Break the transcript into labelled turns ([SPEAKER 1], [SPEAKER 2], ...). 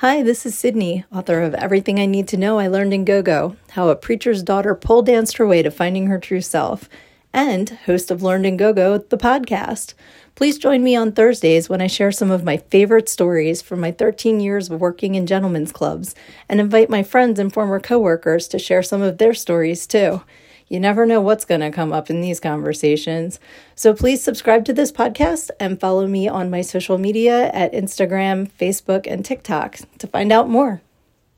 [SPEAKER 1] Hi, this is Sydnee, author of Everything I Need to Know I Learned in Go Go How a Preacher's Daughter Pole Danced Her Way to Finding Her True Self, and host of Learned in Go Go, the podcast. Please join me on Thursdays when I share some of my favorite stories from my 13 years of working in gentlemen's clubs and invite my friends and former coworkers to share some of their stories too. You never know what's going to come up in these conversations. So please subscribe to this podcast and follow me on my social media at Instagram, Facebook, and TikTok to find out more.